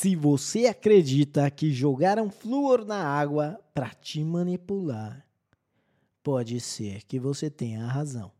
Se você acredita que jogaram flúor na água para te manipular, pode ser que você tenha razão.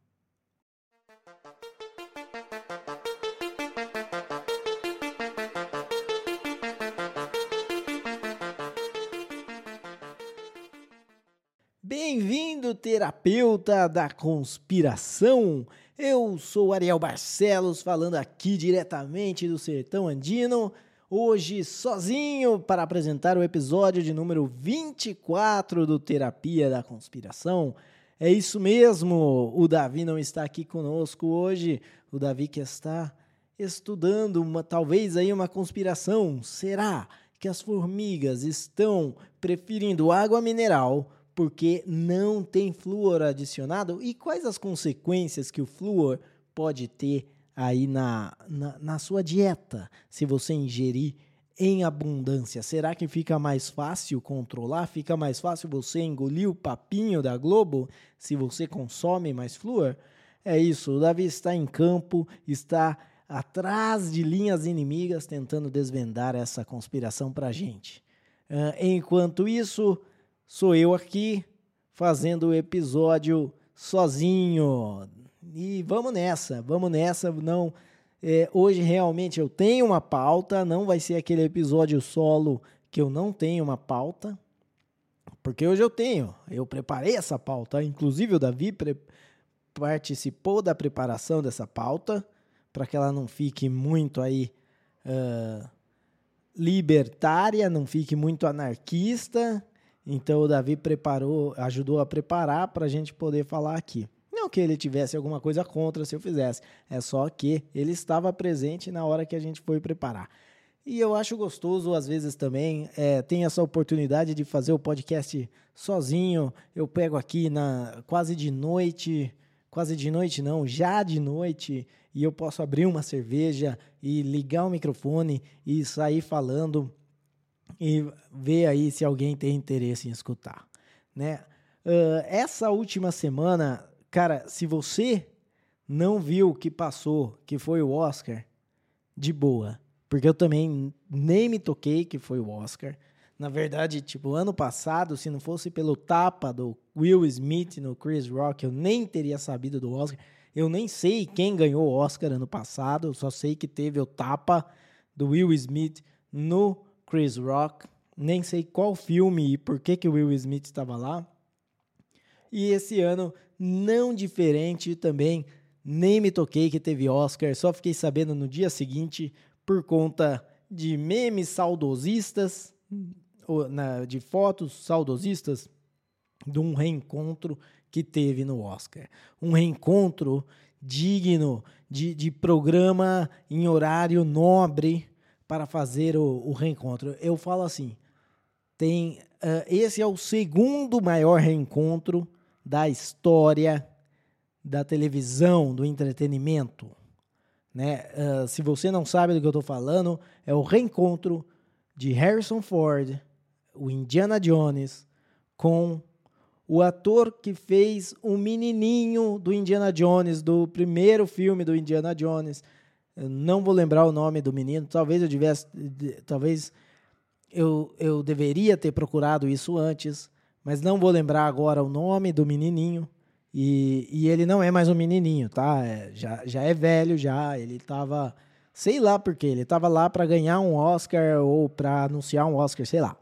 Bem-vindo, terapeuta da conspiração. Eu sou Ariel Barcelos, falando aqui diretamente do sertão andino hoje sozinho para apresentar o episódio de número 24 do Terapia da Conspiração. É isso mesmo, o Davi não está aqui conosco hoje, o Davi que está estudando uma talvez aí uma conspiração. Será que as formigas estão preferindo água mineral porque não tem flúor adicionado? E quais as consequências que o flúor pode ter aí na, na, na sua dieta, se você ingerir em abundância? Será que fica mais fácil controlar? Fica mais fácil você engolir o papinho da Globo se você consome mais flúor? É isso, o Davi está em campo, está atrás de linhas inimigas tentando desvendar essa conspiração para a gente. Uh, enquanto isso, sou eu aqui fazendo o episódio sozinho. E vamos nessa, vamos nessa. Não, é, hoje realmente eu tenho uma pauta, não vai ser aquele episódio solo que eu não tenho uma pauta, porque hoje eu tenho. Eu preparei essa pauta, inclusive o Davi participou da preparação dessa pauta, para que ela não fique muito aí uh, libertária, não fique muito anarquista. Então o Davi preparou, ajudou a preparar para a gente poder falar aqui. Não que ele tivesse alguma coisa contra se eu fizesse, é só que ele estava presente na hora que a gente foi preparar. E eu acho gostoso, às vezes também, é, tem essa oportunidade de fazer o podcast sozinho. Eu pego aqui na quase de noite, quase de noite não, já de noite, e eu posso abrir uma cerveja e ligar o microfone e sair falando e ver aí se alguém tem interesse em escutar, né? Uh, essa última semana Cara, se você não viu o que passou, que foi o Oscar, de boa. Porque eu também nem me toquei que foi o Oscar. Na verdade, tipo, ano passado, se não fosse pelo tapa do Will Smith no Chris Rock, eu nem teria sabido do Oscar. Eu nem sei quem ganhou o Oscar ano passado, eu só sei que teve o tapa do Will Smith no Chris Rock. Nem sei qual filme e por que, que o Will Smith estava lá. E esse ano não diferente também. Nem me toquei que teve Oscar, só fiquei sabendo no dia seguinte por conta de memes saudosistas, de fotos saudosistas de um reencontro que teve no Oscar. Um reencontro digno de, de programa em horário nobre para fazer o, o reencontro. Eu falo assim, tem uh, esse é o segundo maior reencontro da história da televisão, do entretenimento. Né? Uh, se você não sabe do que eu estou falando, é o reencontro de Harrison Ford, o Indiana Jones, com o ator que fez o menininho do Indiana Jones, do primeiro filme do Indiana Jones. Eu não vou lembrar o nome do menino, talvez eu tivesse, talvez eu, eu deveria ter procurado isso antes, mas não vou lembrar agora o nome do menininho. E, e ele não é mais um menininho, tá? É, já, já é velho, já. Ele tava. Sei lá por quê. Ele tava lá para ganhar um Oscar ou para anunciar um Oscar, sei lá.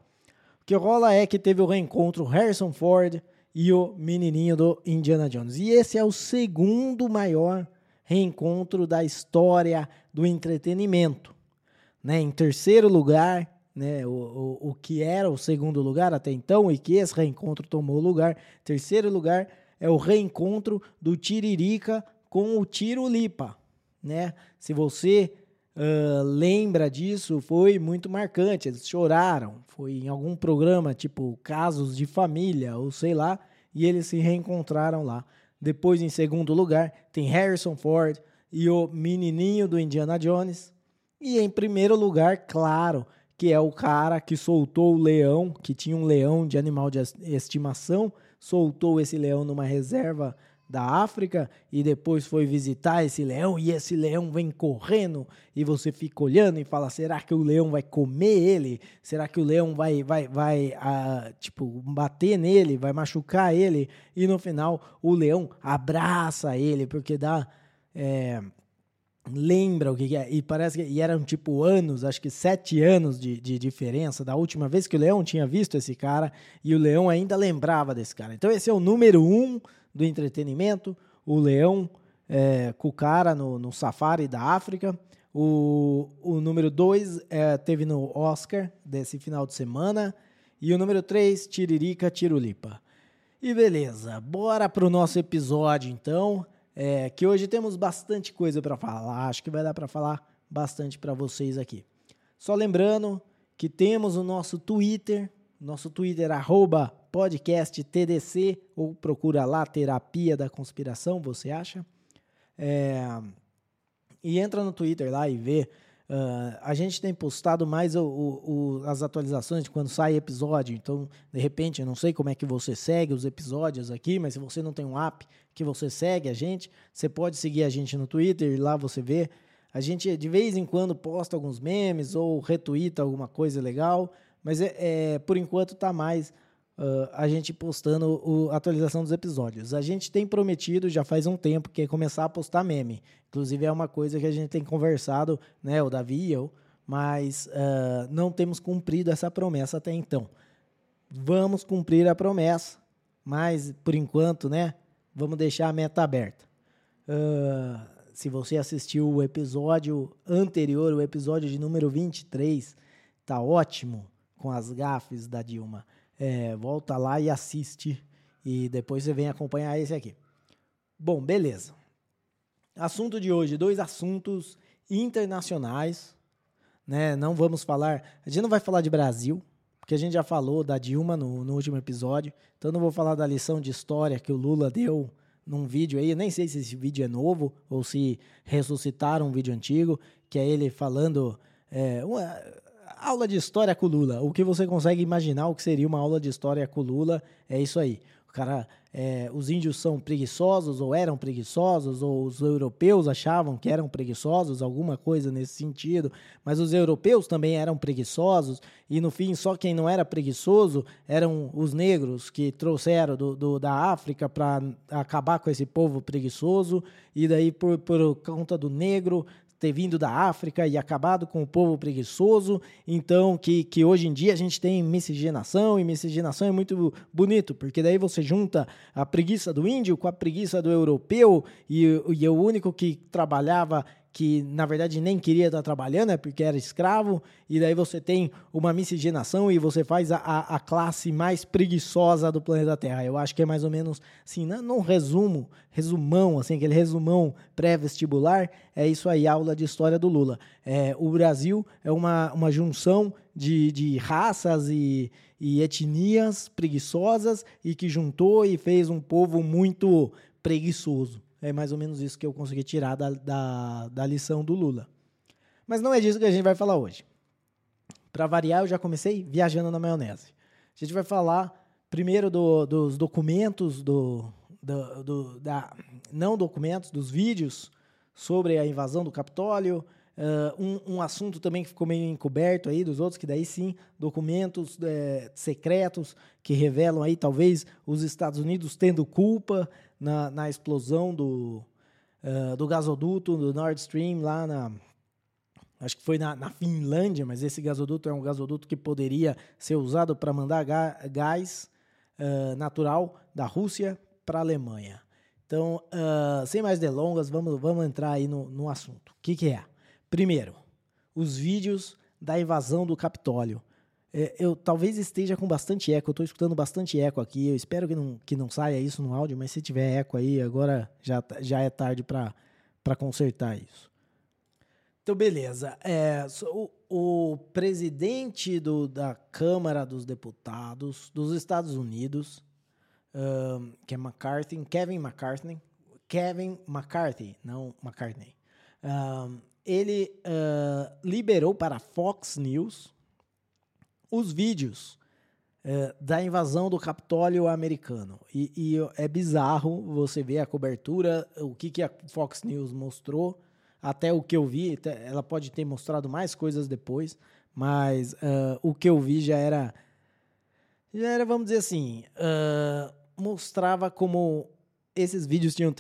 O que rola é que teve o reencontro Harrison Ford e o menininho do Indiana Jones. E esse é o segundo maior reencontro da história do entretenimento. Né? Em terceiro lugar né, o, o, o que era o segundo lugar até então e que esse reencontro tomou lugar. Terceiro lugar é o reencontro do Tiririca com o Tiro Lipa, né? Se você uh, lembra disso, foi muito marcante. Eles choraram. Foi em algum programa, tipo Casos de Família, ou sei lá, e eles se reencontraram lá. Depois, em segundo lugar, tem Harrison Ford e o menininho do Indiana Jones. E em primeiro lugar, claro, que é o cara que soltou o leão, que tinha um leão de animal de estimação, soltou esse leão numa reserva da África e depois foi visitar esse leão e esse leão vem correndo e você fica olhando e fala será que o leão vai comer ele? Será que o leão vai vai vai ah, tipo bater nele vai machucar ele? E no final o leão abraça ele porque dá é, lembra o que é e parece que e eram tipo anos acho que sete anos de, de diferença da última vez que o leão tinha visto esse cara e o leão ainda lembrava desse cara então esse é o número um do entretenimento, o leão é, com o cara no, no safari da África. O, o número 2 é, teve no Oscar desse final de semana. E o número 3, Tiririca Tirulipa. E beleza, bora pro nosso episódio então. É, que hoje temos bastante coisa para falar. Acho que vai dar para falar bastante para vocês aqui. Só lembrando que temos o nosso Twitter, nosso Twitter, arroba podcast TDC, ou procura lá Terapia da Conspiração, você acha? É, e entra no Twitter lá e vê. Uh, a gente tem postado mais o, o, o, as atualizações de quando sai episódio. Então, de repente, eu não sei como é que você segue os episódios aqui, mas se você não tem um app que você segue a gente, você pode seguir a gente no Twitter lá você vê. A gente de vez em quando posta alguns memes ou retuita alguma coisa legal. Mas é, é por enquanto está mais uh, a gente postando a atualização dos episódios. A gente tem prometido já faz um tempo que é começar a postar meme. Inclusive é uma coisa que a gente tem conversado, né, o Davi e eu, mas uh, não temos cumprido essa promessa até então. Vamos cumprir a promessa, mas por enquanto, né, vamos deixar a meta aberta. Uh, se você assistiu o episódio anterior, o episódio de número 23, tá ótimo com as gafes da Dilma. É, volta lá e assiste e depois você vem acompanhar esse aqui. Bom, beleza. Assunto de hoje, dois assuntos internacionais, né? Não vamos falar, a gente não vai falar de Brasil, porque a gente já falou da Dilma no, no último episódio, então não vou falar da lição de história que o Lula deu num vídeo aí, eu nem sei se esse vídeo é novo ou se ressuscitaram um vídeo antigo, que é ele falando é, uma, aula de história com Lula. O que você consegue imaginar o que seria uma aula de história com Lula é isso aí. O cara, é, os índios são preguiçosos ou eram preguiçosos, ou os europeus achavam que eram preguiçosos, alguma coisa nesse sentido, mas os europeus também eram preguiçosos, e no fim só quem não era preguiçoso eram os negros que trouxeram do, do da África para acabar com esse povo preguiçoso, e daí por, por conta do negro ter vindo da África e acabado com o povo preguiçoso. Então, que, que hoje em dia a gente tem miscigenação, e miscigenação é muito bonito, porque daí você junta a preguiça do índio com a preguiça do europeu, e, e o único que trabalhava que na verdade nem queria estar trabalhando, é porque era escravo, e daí você tem uma miscigenação e você faz a, a, classe mais preguiçosa do planeta Terra. Eu acho que é mais ou menos assim, não resumo, resumão, assim, aquele resumão pré-vestibular, é isso aí, aula de história do Lula. É, o Brasil é uma, uma junção de, de raças e, e etnias preguiçosas e que juntou e fez um povo muito preguiçoso. É mais ou menos isso que eu consegui tirar da, da, da lição do Lula. Mas não é disso que a gente vai falar hoje. Para variar, eu já comecei viajando na maionese. A gente vai falar primeiro do, dos documentos, do, do, do, da, não documentos, dos vídeos sobre a invasão do Capitólio. Uh, um, um, assunto também que ficou meio encoberto aí dos outros, que daí sim, documentos é, secretos que revelam aí talvez os Estados Unidos tendo culpa na, na explosão do, uh, do gasoduto do Nord Stream lá na. Acho que foi na, na, Finlândia, mas esse gasoduto é um gasoduto que poderia ser usado para mandar gás uh, natural da Rússia para a Alemanha. Então, uh, sem mais delongas, vamos, vamos entrar aí no, no assunto. O que, que é? Primeiro, os vídeos da invasão do Capitólio. É, eu talvez esteja com bastante eco, eu estou escutando bastante eco aqui. Eu espero que não, que não saia isso no áudio, mas se tiver eco aí, agora já, já é tarde para consertar isso. Então, beleza. É, o, o presidente do, da Câmara dos Deputados dos Estados Unidos, um, que é McCarthy, Kevin McCarthy, Kevin McCarthy, não McCartney, um, ele uh, liberou para a Fox News os vídeos é, da invasão do Capitólio americano. E, e, é bizarro você ver a cobertura, o que, que a Fox News mostrou, até o que eu vi, ela pode ter mostrado mais coisas depois, mas uh, o que eu vi já era, já era, vamos dizer assim, uh, mostrava como esses vídeos tinham,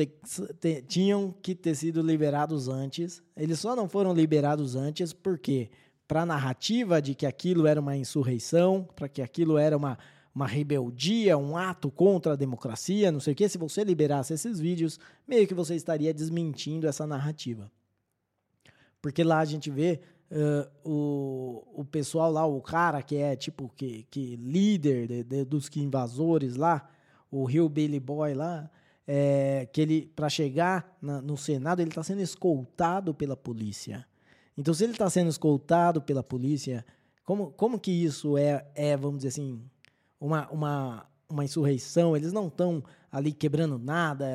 tinham que ter sido liberados antes. Eles só não foram liberados antes porque para a narrativa de que aquilo era uma insurreição, para que aquilo era uma, uma rebeldia, um ato contra a democracia, não sei o que, se você liberasse esses vídeos, meio que você estaria desmentindo essa narrativa. Porque lá a gente vê uh, o, o pessoal lá, o cara que é tipo que, que líder de, de, dos que invasores lá, o Rio Billy Boy lá, é, que ele, para chegar na, no Senado, ele está sendo escoltado pela polícia. Então, se ele está sendo escoltado pela polícia, como, como que isso é, é, vamos dizer assim, uma, uma, uma insurreição? Eles não estão ali quebrando nada,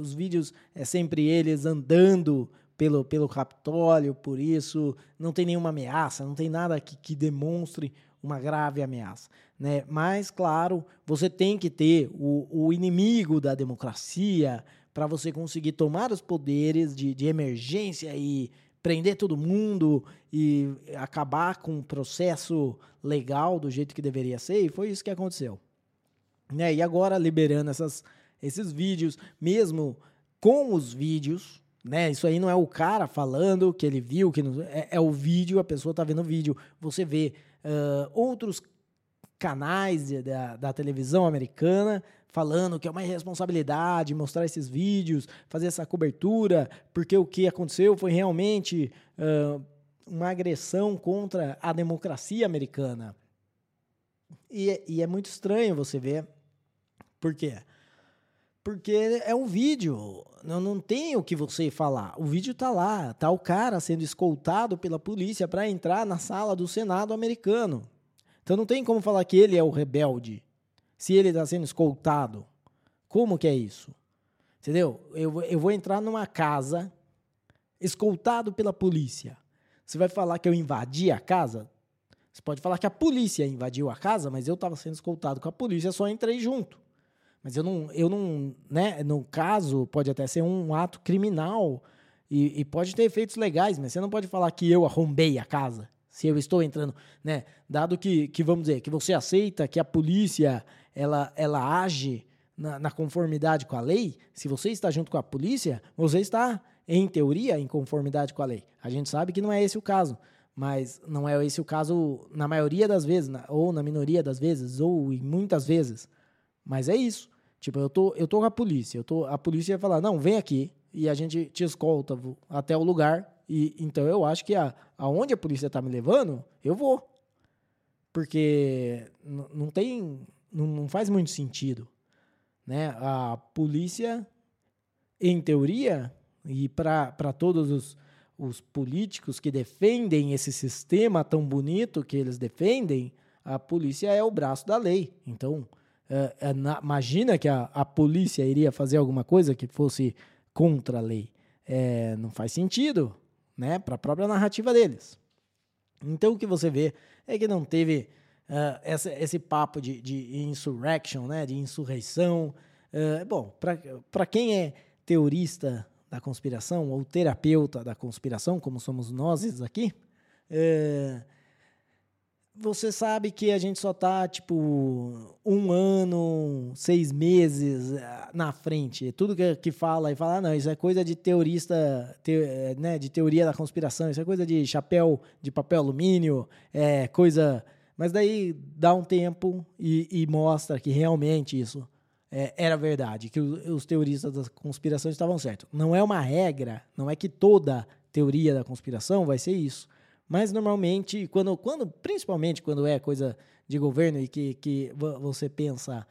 os vídeos é sempre eles andando pelo, pelo Capitólio, por isso não tem nenhuma ameaça, não tem nada que, que demonstre uma grave ameaça. Né? Mas, claro, você tem que ter o, o inimigo da democracia para você conseguir tomar os poderes de, de emergência e prender todo mundo e acabar com o processo legal do jeito que deveria ser, e foi isso que aconteceu. Né? E agora liberando essas, esses vídeos, mesmo com os vídeos, né? Isso aí não é o cara falando que ele viu, que não, é, é, o vídeo, a pessoa está vendo o vídeo. Você vê uh, outros canais de, da, da televisão americana falando que é uma irresponsabilidade mostrar esses vídeos, fazer essa cobertura, porque o que aconteceu foi realmente uh, uma agressão contra a democracia americana. E, e é muito estranho você ver. Por quê? Porque é um vídeo, não, não tem o que você falar. O vídeo tá lá, tá o cara sendo escoltado pela polícia para entrar na sala do Senado americano. Então não tem como falar que ele é o rebelde, se ele está sendo escoltado. Como que é isso? Entendeu? Eu, eu vou entrar numa casa escoltado pela polícia. Você vai falar que eu invadi a casa? Você pode falar que a polícia invadiu a casa, mas eu estava sendo escoltado com a polícia, só entrei junto. Mas eu não, eu não, né? No caso, pode até ser um ato criminal e, e, pode ter efeitos legais, mas você não pode falar que eu arrombei a casa. Se eu estou entrando, né? Dado que, que vamos dizer, que você aceita que a polícia ela, ela age na, na conformidade com a lei, se você está junto com a polícia, você está, em teoria, em conformidade com a lei. A gente sabe que não é esse o caso mas não é esse o caso na maioria das vezes, ou na minoria das vezes, ou em muitas vezes. Mas é isso. Tipo, eu tô, eu tô com a polícia, eu tô, a polícia vai falar, não, vem aqui e a gente te escolta até o lugar. E então eu acho que a, aonde a polícia tá me levando, eu vou. Porque não tem, não faz muito sentido, né? A polícia, em teoria, e para todos os, os políticos que defendem esse sistema tão bonito que eles defendem, a polícia é o braço da lei. Então, é, é, na, imagina que a, a polícia iria fazer alguma coisa que fosse contra a lei. É, não faz sentido, né? Para a própria narrativa deles. Então o que você vê é que não teve uh, essa, esse papo de, de insurrection, né? De insurreição. Bom, para quem é teorista da conspiração ou terapeuta da conspiração, como somos nós aqui, você sabe que a gente só tá, tipo, um ano, seis meses eh, na frente. Tudo que, que fala e fala, ah, não, isso é coisa de teorista, te, eh, né, de teoria da conspiração, isso é coisa de chapéu de papel alumínio, é coisa. Mas daí dá um tempo e, e mostra que realmente isso é, era verdade, que os, os teoristas da conspiração estavam certos. Não é uma regra, não é que toda teoria da conspiração vai ser isso. Mas normalmente, quando, quando, principalmente quando é coisa de governo e que, que você pensa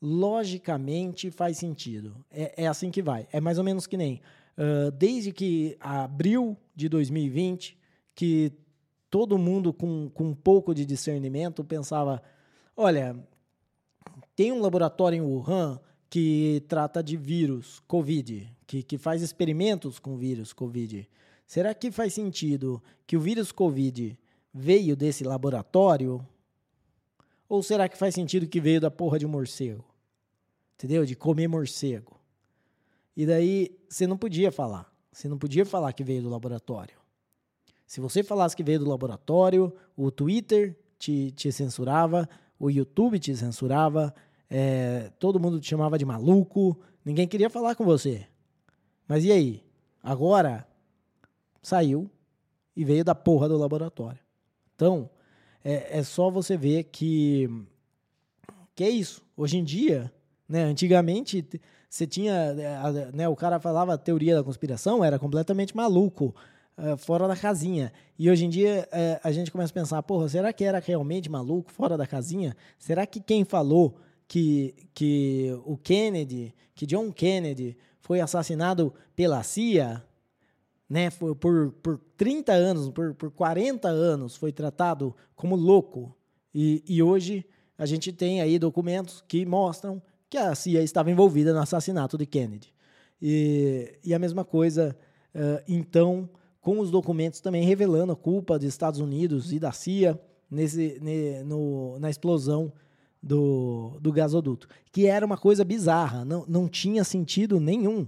logicamente faz sentido. É, é assim que vai. É mais ou menos que nem uh, desde que abril de 2020, que todo mundo com, com um pouco de discernimento pensava: olha, tem um laboratório em Wuhan que trata de vírus, Covid, que, que faz experimentos com vírus, Covid. Será que faz sentido que o vírus Covid veio desse laboratório? Ou será que faz sentido que veio da porra de morcego? Entendeu? De comer morcego. E daí você não podia falar. Você não podia falar que veio do laboratório. Se você falasse que veio do laboratório, o Twitter te, te censurava, o YouTube te censurava, é, todo mundo te chamava de maluco, ninguém queria falar com você. Mas e aí? Agora saiu e veio da porra do laboratório. Então, é, é só você ver que, que é isso. Hoje em dia, né, antigamente, você tinha. Né, o cara falava a teoria da conspiração, era completamente maluco. Uh, fora da casinha. E hoje em dia uh, a gente começa a pensar, porra, será que era realmente maluco fora da casinha? Será que quem falou que, que o Kennedy, que John Kennedy foi assassinado pela CIA, né, por, por 30 anos, por, por 40 anos, foi tratado como louco. E, e hoje a gente tem aí documentos que mostram que a CIA estava envolvida no assassinato de Kennedy. E, e a mesma coisa, uh, então, com os documentos também revelando a culpa dos Estados Unidos e da CIA nesse, ne, no, na explosão do, do gasoduto, que era uma coisa bizarra, não, não tinha sentido nenhum.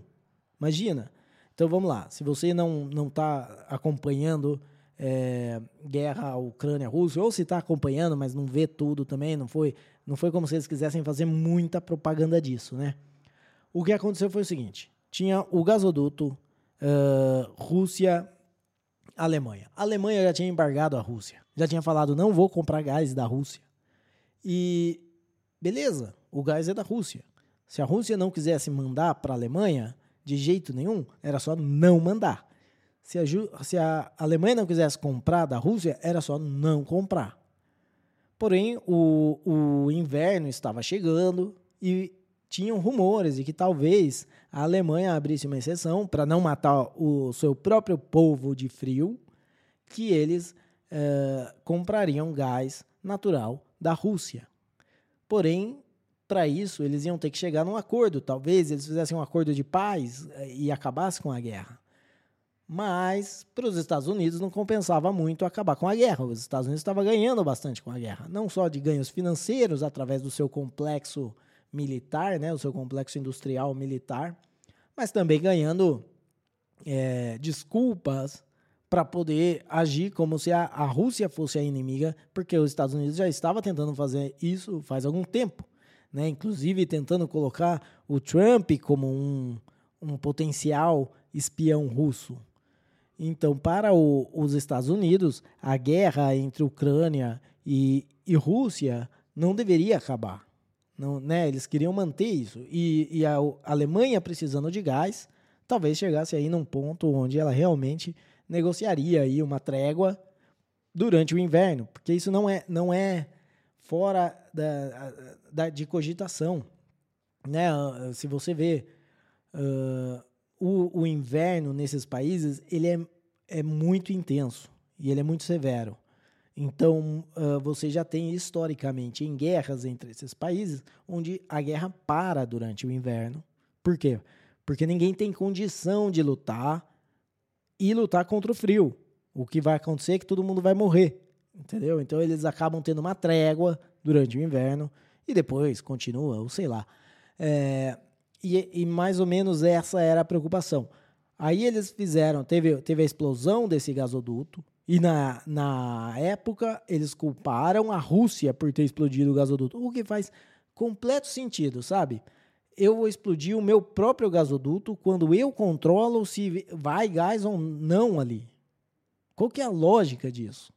Imagina. Então vamos lá, se você não não está acompanhando é, guerra Ucrânia-Rússia, ou se está acompanhando, mas não vê tudo também, não foi, não foi como se eles quisessem fazer muita propaganda disso, né? O que aconteceu foi o seguinte: tinha o gasoduto uh, Rússia-Alemanha. A Alemanha já tinha embargado a Rússia, já tinha falado não vou comprar gás da Rússia. E beleza, o gás é da Rússia. Se a Rússia não quisesse mandar para a Alemanha, de jeito nenhum, era só não mandar. Se a, se a Alemanha não quisesse comprar da Rússia, era só não comprar. Porém, o, o inverno estava chegando e tinham rumores de que talvez a Alemanha abrisse uma exceção para não matar o seu próprio povo de frio, que eles eh, comprariam gás natural da Rússia. Porém, para isso, eles iam ter que chegar num acordo. Talvez eles fizessem um acordo de paz eh, e acabassem com a guerra. Mas, para os Estados Unidos, não compensava muito acabar com a guerra. Os Estados Unidos estavam ganhando bastante com a guerra. Não só de ganhos financeiros, através do seu complexo militar, né, o seu complexo industrial militar, mas também ganhando é, desculpas para poder agir como se a, a Rússia fosse a inimiga, porque os Estados Unidos já estava tentando fazer isso faz algum tempo, né? Inclusive tentando colocar o Trump como um, um potencial espião russo. Então, para o, os Estados Unidos, a guerra entre Ucrânia e, e Rússia não deveria acabar. Não, né? Eles queriam manter isso. E, e a, a Alemanha precisando de gás, talvez chegasse aí num ponto onde ela realmente negociaria aí uma trégua durante o inverno, porque isso não é, não é fora da, da, de cogitação. Né? Se você vê uh, o, o inverno nesses países, ele é, é muito intenso e ele é muito severo. Então, uh, você já tem historicamente em guerras entre esses países, onde a guerra para durante o inverno. Por quê? Porque ninguém tem condição de lutar e lutar contra o frio. O que vai acontecer é que todo mundo vai morrer, entendeu? Então eles acabam tendo uma trégua durante o inverno e depois continua, ou sei lá. É, e, e, mais ou menos essa era a preocupação. Aí eles fizeram, teve, teve a explosão desse gasoduto, e na, na época eles culparam a Rússia por ter explodido o gasoduto, o que faz completo sentido, sabe? eu vou explodir o meu próprio gasoduto quando eu controlo se vai gás ou não ali. Qual que é a lógica disso?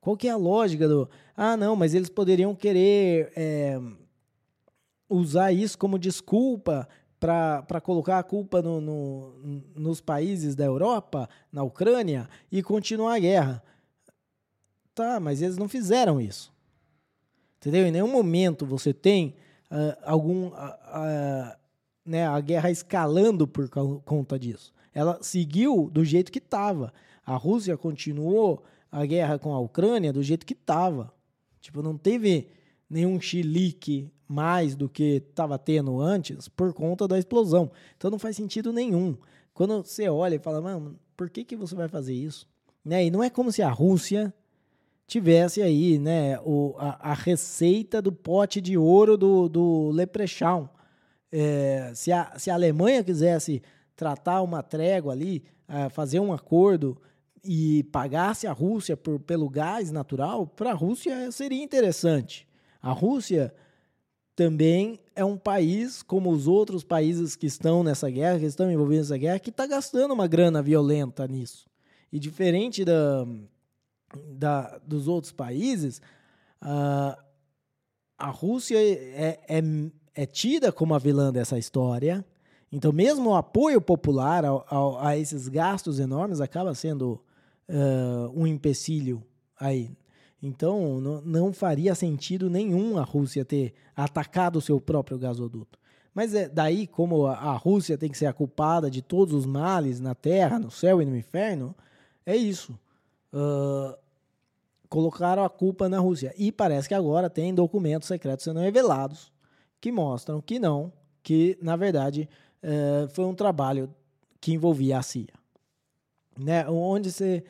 Qual que é a lógica do... Ah, não, mas eles poderiam querer é, usar isso como desculpa para colocar a culpa no, no, nos países da Europa, na Ucrânia, e continuar a guerra. Tá, mas eles não fizeram isso. Entendeu? Em nenhum momento você tem uh, algum uh, uh, né, a guerra escalando por conta disso. Ela seguiu do jeito que estava. A Rússia continuou a guerra com a Ucrânia do jeito que estava. Tipo, não teve nenhum chilique mais do que estava tendo antes por conta da explosão. Então não faz sentido nenhum. Quando você olha e fala, mano, por que, que você vai fazer isso? Né? E não é como se a Rússia tivesse aí né, o, a, a receita do pote de ouro do, do Leprechaun. É, se, a, se a Alemanha quisesse tratar uma trégua ali, fazer um acordo e pagasse a Rússia por, pelo gás natural, para a Rússia seria interessante. A Rússia também é um país, como os outros países que estão nessa guerra, que estão envolvidos nessa guerra, que está gastando uma grana violenta nisso. E diferente da, da, dos outros países, uh, a Rússia é, é, é, tida como a vilã dessa história. Então, mesmo o apoio popular ao, ao, a esses gastos enormes acaba sendo uh, um empecilho aí. Então, não, não faria sentido nenhum a Rússia ter atacado o seu próprio gasoduto. Mas é daí, como a Rússia tem que ser a culpada de todos os males na terra, no céu e no inferno, é isso. Uh, colocaram a culpa na Rússia. E parece que agora tem documentos secretos sendo revelados que mostram que não, que na verdade uh, foi um trabalho que envolvia a CIA. Né? Onde você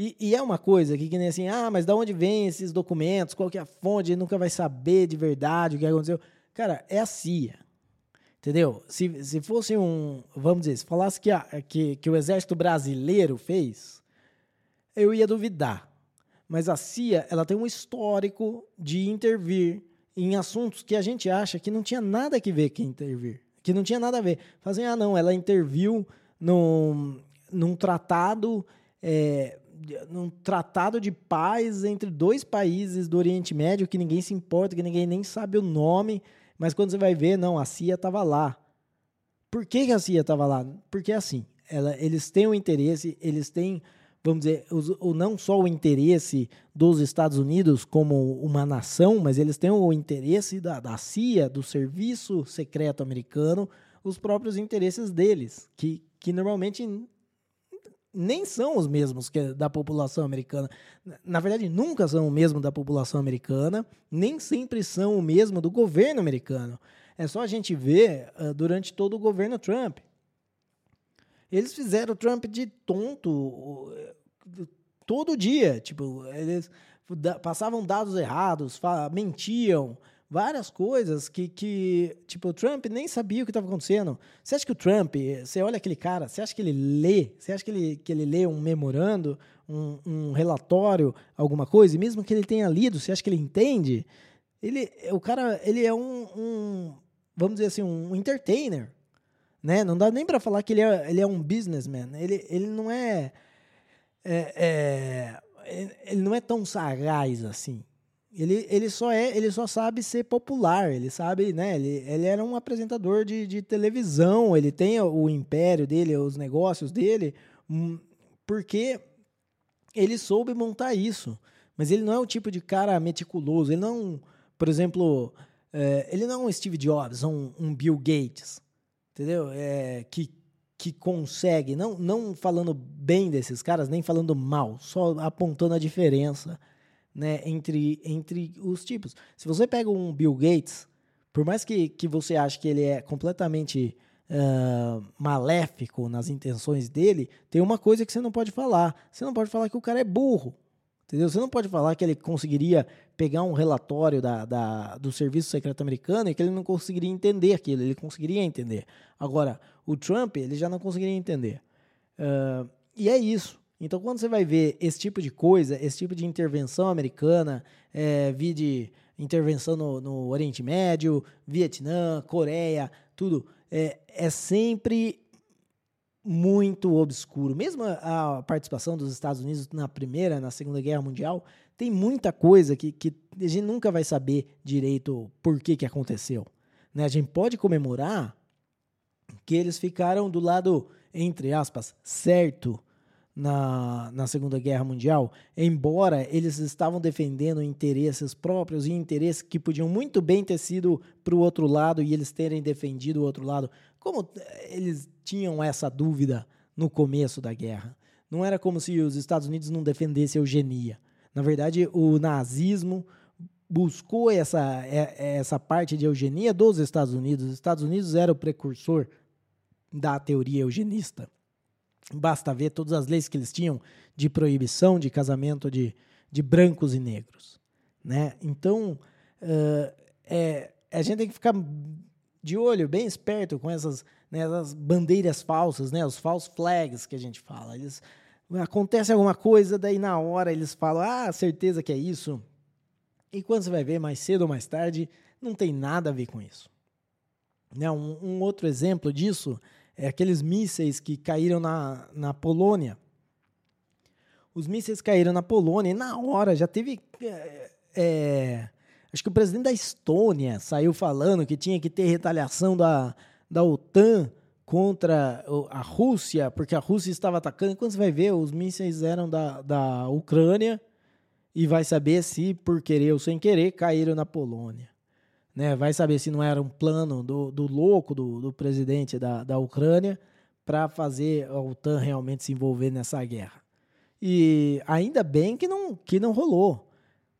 e, e, é uma coisa que, que nem assim, ah, mas da onde vem esses documentos? Qual que é a fonte? Ele nunca vai saber de verdade o que aconteceu. Cara, é a CIA. Entendeu? Se, se fosse um, vamos dizer, se falasse que, a, que, que o exército brasileiro fez, eu ia duvidar. Mas a CIA, ela tem um histórico de intervir em assuntos que a gente acha que não tinha nada a ver com intervir. Que não tinha nada a ver. Fazem, ah, não, ela interviu num, num tratado é, num tratado de paz entre dois países do Oriente Médio que ninguém se importa, que ninguém nem sabe o nome, mas quando você vai ver, não, a CIA estava lá. Por que, que a CIA estava lá? Porque assim, ela, eles têm o interesse, eles têm, vamos dizer, o, não só o interesse dos Estados Unidos como uma nação, mas eles têm o interesse da, da CIA, do Serviço Secreto Americano, os próprios interesses deles, que, que normalmente nem são os mesmos que da população americana. Na verdade, nunca são o mesmo da população americana, nem sempre são o mesmo do governo americano. É só a gente ver uh, durante todo o governo Trump. Eles fizeram o Trump de tonto uh, todo dia. Tipo, eles passavam dados errados, mentiam, várias coisas que, que, tipo, o Trump nem sabia o que estava acontecendo. Você acha que o Trump, você olha aquele cara, você acha que ele lê, você acha que ele, que ele lê um memorando, um, um relatório, alguma coisa, e mesmo que ele tenha lido, você acha que ele entende? Ele, o cara, ele é um, um vamos dizer assim, um entertainer, né? Não dá nem para falar que ele é, ele é um businessman. Ele, ele não é, é, é ele não é tão sagaz assim. Ele, ele só é, ele só sabe ser popular, ele sabe, né? Ele, ele era um apresentador de, de televisão, ele tem o império dele, os negócios dele, hum, porque ele soube montar isso. Mas ele não é o tipo de cara meticuloso, ele não, por exemplo, é, ele não é um Steve Jobs, um, um Bill Gates, entendeu? É, que, que consegue, não, não falando bem desses caras, nem falando mal, só apontando a diferença né, entre, entre os tipos. Se você pega um Bill Gates, por mais que, que você ache que ele é completamente uh, maléfico nas intenções dele, tem uma coisa que você não pode falar. Você não pode falar que o cara é burro. Entendeu? Você não pode falar que ele conseguiria pegar um relatório da, da, do Serviço Secreto Americano e que ele não conseguiria entender aquilo. Ele conseguiria entender. Agora, o Trump, ele já não conseguiria entender. Uh, e é isso. Então, quando você vai ver esse tipo de coisa, esse tipo de intervenção americana, é, de intervenção no, no, Oriente Médio, Vietnã, Coreia, tudo, é, é sempre muito obscuro. Mesmo a, a, participação dos Estados Unidos na Primeira, na Segunda Guerra Mundial, tem muita coisa que, que a gente nunca vai saber direito por que, que aconteceu. Né? A gente pode comemorar que eles ficaram do lado, entre aspas, certo na, na Segunda Guerra Mundial, embora eles estavam defendendo interesses próprios e interesses que podiam muito bem ter sido para o outro lado e eles terem defendido o outro lado, como eles tinham essa dúvida no começo da guerra? Não era como se os Estados Unidos não defendessem a eugenia. Na verdade, o nazismo buscou essa, é, essa parte de eugenia dos Estados Unidos. Os Estados Unidos era o precursor da teoria eugenista. Basta ver todas as leis que eles tinham de proibição de casamento de, de brancos e negros. Né? Então, uh, é, a gente tem que ficar de olho, bem esperto com essas, né, essas bandeiras falsas, né, os false flags que a gente fala. Eles, acontece alguma coisa, daí na hora eles falam, ah, certeza que é isso. E quando você vai ver, mais cedo ou mais tarde, não tem nada a ver com isso. Né, um, um outro exemplo disso é aqueles mísseis que caíram na, na Polônia. Os mísseis caíram na Polônia e na hora já teve. É, é, acho que o presidente da Estônia saiu falando que tinha que ter retaliação da, da OTAN contra a Rússia, porque a Rússia estava atacando. Quando você vai ver, os mísseis eram da, da Ucrânia e vai saber se, por querer ou sem querer, caíram na Polônia. Né? Vai saber se não era um plano do, do louco do, do presidente da, da Ucrânia para fazer a OTAN realmente se envolver nessa guerra. E ainda bem que não, que não rolou.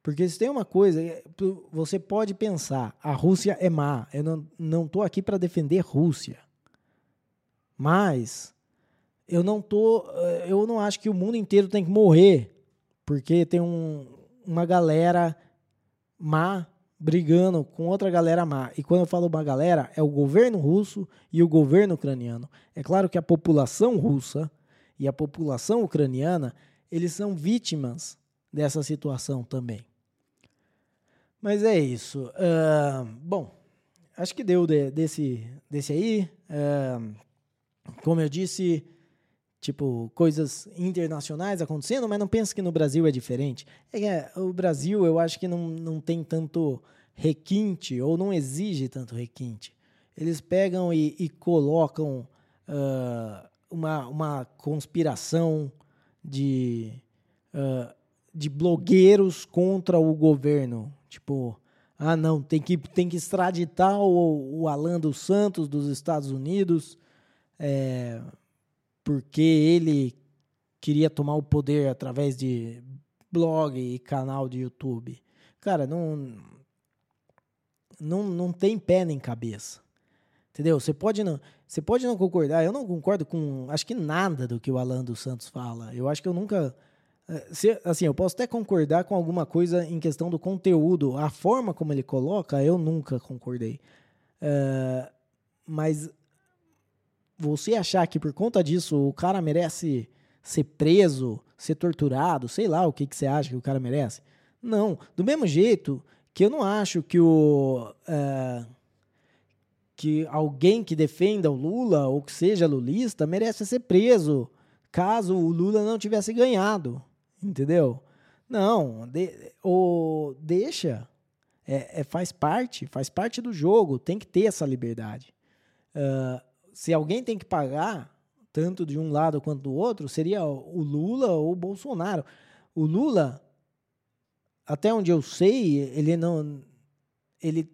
Porque se tem uma coisa, é, você pode pensar, a Rússia é má. Eu não, não tô aqui para defender Rússia. Mas eu não tô, eh, eu não acho que o mundo inteiro tem que morrer porque tem um, uma galera má brigando com outra galera má. E quando eu falo uma galera, é o governo russo e o governo ucraniano. É claro que a população russa e a população ucraniana, eles são vítimas dessa situação também. Mas é isso. Uh, bom, acho que deu de, desse, desse aí. Uh, como eu disse, tipo, coisas internacionais acontecendo, mas não pensa que no Brasil é diferente. É, o Brasil, eu acho que não, não tem tanto requinte, ou não exige tanto requinte. Eles pegam e, e colocam uh, uma, uma conspiração de, uh, de blogueiros contra o governo. Tipo, ah, não, tem que, tem que extraditar o, o Alan dos Santos dos Estados Unidos. É, porque ele queria tomar o poder através de blog e canal de YouTube. Cara, não não, não tem pé nem cabeça. Entendeu? Você pode não, você pode não concordar. Eu não concordo com acho que nada do que o Alan dos Santos fala. Eu acho que eu nunca eh, se, assim, eu posso até concordar com alguma coisa em questão do conteúdo, a forma como ele coloca, eu nunca concordei. Uh, mas você achar que por conta disso o cara merece ser preso, ser torturado, sei lá o que, que você acha que o cara merece. Não. Do mesmo jeito que eu não acho que o. Uh, que alguém que defenda o Lula ou que seja lulista merece ser preso caso o Lula não tivesse ganhado. Entendeu? Não. De, deixa. É, é, faz parte, faz parte do jogo, tem que ter essa liberdade. Uh, se alguém tem que pagar, tanto de um lado quanto do outro, seria o Lula ou o Bolsonaro. O Lula, até onde eu sei, ele não. Ele,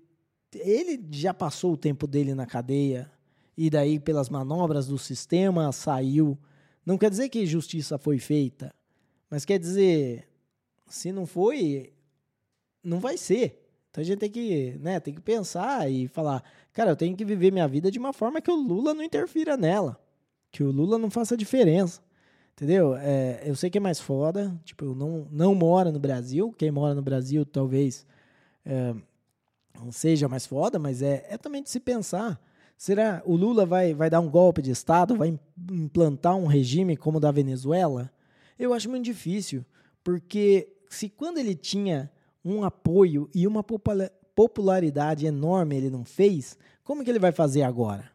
ele já passou o tempo dele na cadeia, e daí, pelas manobras do sistema, saiu. Não quer dizer que justiça foi feita, mas quer dizer, se não foi, não vai ser. Então a gente tem que, né, tem que pensar e falar, cara, eu tenho que viver minha vida de uma forma que o Lula não interfira nela, que o Lula não faça diferença. Entendeu? É, eu sei que é mais foda, tipo, eu não, não mora no Brasil, quem mora no Brasil talvez é, não seja mais foda, mas é, é também de se pensar. Será o Lula vai, vai dar um golpe de Estado, vai implantar um regime como o da Venezuela? Eu acho muito difícil, porque se quando ele tinha um apoio e uma popularidade enorme ele não fez, como que ele vai fazer agora?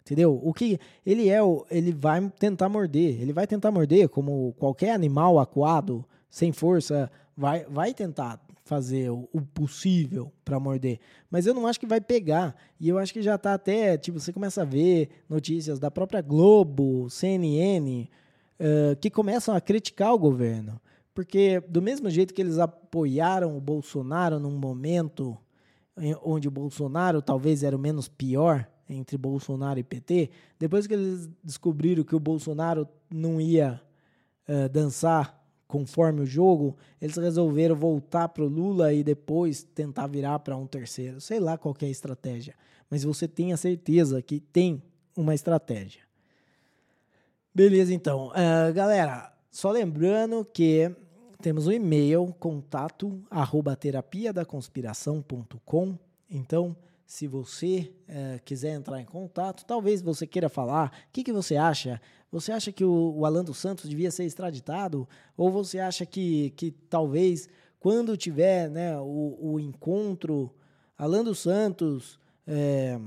Entendeu? O que ele é, ele vai tentar morder, ele vai tentar morder como qualquer animal aquado, sem força, vai, vai tentar fazer o, possível para morder, mas eu não acho que vai pegar. E eu acho que já está até, tipo, você começa a ver notícias da própria Globo, CNN, uh, que começam a criticar o governo. Porque, do mesmo jeito que eles apoiaram o Bolsonaro num momento onde Bolsonaro talvez era o menos pior entre Bolsonaro e PT, depois que eles descobriram que o Bolsonaro não ia uh, dançar conforme o jogo, eles resolveram voltar para o Lula e depois tentar virar para um terceiro. Sei lá qual é a estratégia, mas você tenha certeza que tem uma estratégia. Beleza, então. Uh, galera, só lembrando que temos o e-mail contato arroba conspiração.com. Então, se você é, quiser entrar em contato, talvez você queira falar, o que, que você acha? Você acha que o, o Alan dos Santos devia ser extraditado? Ou você acha que, que talvez, quando tiver né, o, o encontro Alan dos Santos, é,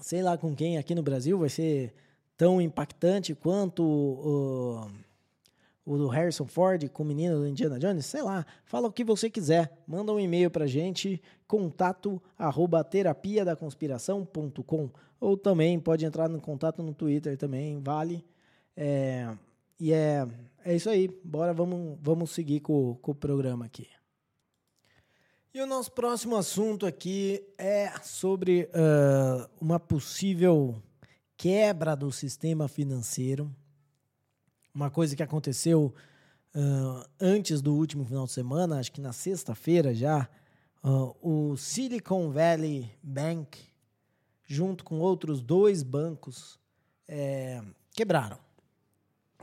sei lá com quem aqui no Brasil, vai ser tão impactante quanto o o do Harrison Ford com o menino do Indiana Jones, sei lá, fala o que você quiser. Manda um e-mail pra gente, contato arroba terapia da conspiração.com ou também pode entrar no contato no Twitter também, vale. É, e é, é isso aí, bora, vamos, vamos seguir com, com o programa aqui. E o nosso próximo assunto aqui é sobre uh, uma possível quebra do sistema financeiro uma coisa que aconteceu uh, antes do último final de semana, acho que na sexta-feira já, uh, o Silicon Valley Bank, junto com outros dois bancos, é, quebraram.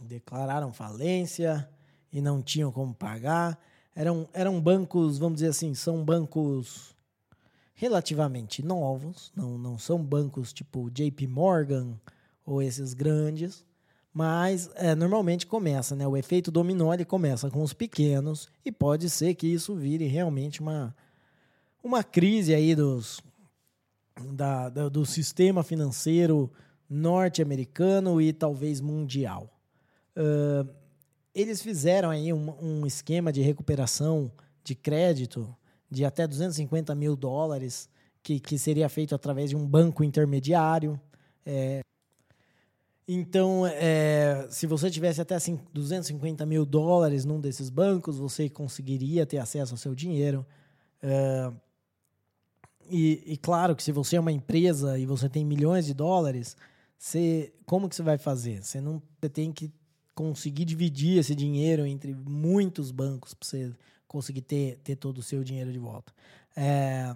Declararam falência e não tinham como pagar. Eram, eram bancos, vamos dizer assim, são bancos relativamente novos, não, não são bancos tipo JP Morgan ou esses grandes, mas é, normalmente começa, né? O efeito dominó ele começa com os pequenos e pode ser que isso vire realmente uma, uma crise aí dos, da, da do sistema financeiro norte-americano e talvez mundial. Uh, eles fizeram aí um, um, esquema de recuperação de crédito de até 250 mil dólares, que, que seria feito através de um banco intermediário. É, então, é, se você tivesse até 250 mil dólares num desses bancos, você conseguiria ter acesso ao seu dinheiro. É, e, e, claro que se você é uma empresa e você tem milhões de dólares, você, como que você vai fazer? Você não você tem que conseguir dividir esse dinheiro entre muitos bancos para você conseguir ter, ter todo o seu dinheiro de volta. É,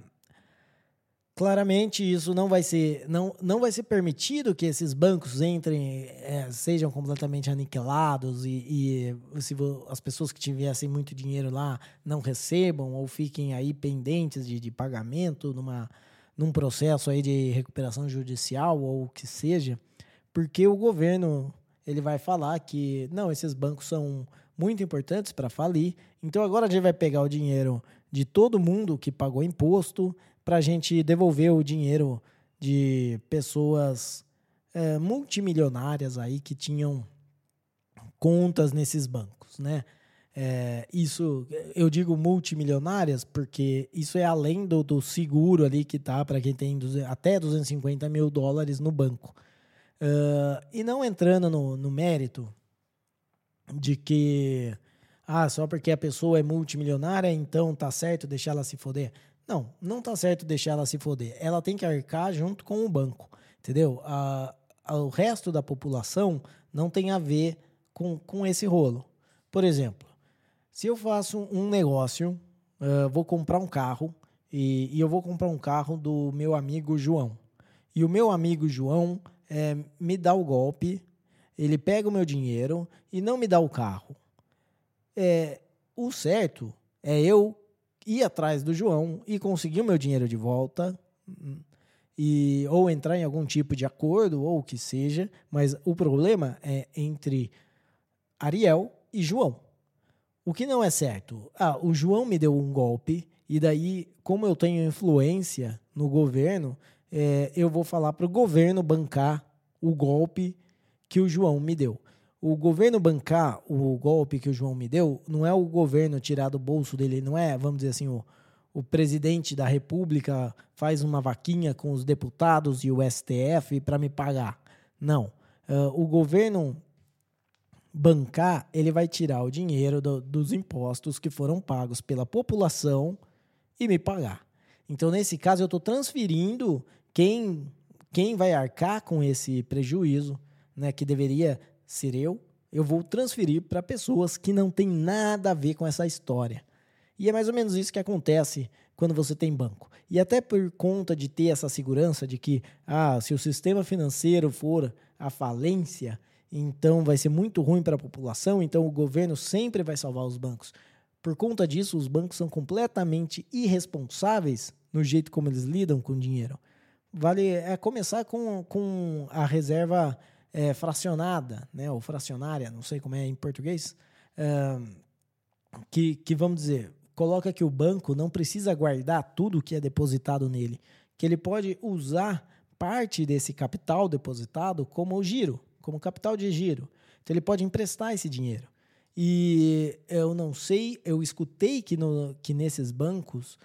claramente isso não vai ser não, não vai ser permitido que esses bancos entrem é, sejam completamente aniquilados e, e se as pessoas que tivessem muito dinheiro lá não recebam ou fiquem aí pendentes de, de pagamento numa num processo aí de recuperação judicial ou o que seja porque o governo ele vai falar que não esses bancos são muito importantes para falir então agora a gente vai pegar o dinheiro de todo mundo que pagou imposto para a gente devolver o dinheiro de pessoas é, multimilionárias aí que tinham contas nesses bancos, né? É, isso eu digo multimilionárias porque isso é além do, do seguro ali que tá para quem tem até 250 mil dólares no banco. Uh, e não entrando no, no mérito de que ah, só porque a pessoa é multimilionária, então tá certo deixar ela se foder. Não, não tá certo deixar ela se foder. Ela tem que arcar junto com o banco, entendeu? A, a, o resto da população não tem a ver com, com esse rolo. Por exemplo, se eu faço um negócio, uh, vou comprar um carro e, e, eu vou comprar um carro do meu amigo João. E o meu amigo João é, me dá o golpe, ele pega o meu dinheiro e não me dá o carro. É, o certo é eu ir atrás do João e conseguir o meu dinheiro de volta e ou entrar em algum tipo de acordo ou o que seja, mas o problema é entre Ariel e João. O que não é certo? Ah, o João me deu um golpe e daí, como eu tenho influência no governo, é, eu vou falar para o governo bancar o golpe que o João me deu o governo bancar o golpe que o João me deu, não é o governo tirar do bolso dele, não é, vamos dizer assim, o, o presidente da República faz uma vaquinha com os deputados e o STF para me pagar. Não. Uh, o governo bancar, ele vai tirar o dinheiro do, dos impostos que foram pagos pela população e me pagar. Então, nesse caso, eu estou transferindo quem, quem vai arcar com esse prejuízo, né, que deveria ser eu, eu vou transferir para pessoas que não têm nada a ver com essa história. E é mais ou menos isso que acontece quando você tem banco. E até por conta de ter essa segurança de que, ah, se o sistema financeiro for à falência, então vai ser muito ruim para a população, então o governo sempre vai salvar os bancos. Por conta disso, os bancos são completamente irresponsáveis no jeito como eles lidam com o dinheiro. Vale é começar com, com a reserva é, fracionada, né, ou fracionária, não sei como é em português, é, que, que vamos dizer, coloca que o banco não precisa guardar tudo que é depositado nele, que ele pode usar parte desse capital depositado como giro, como capital de giro. Então ele pode emprestar esse dinheiro. E eu não sei, eu escutei que, no, que nesses bancos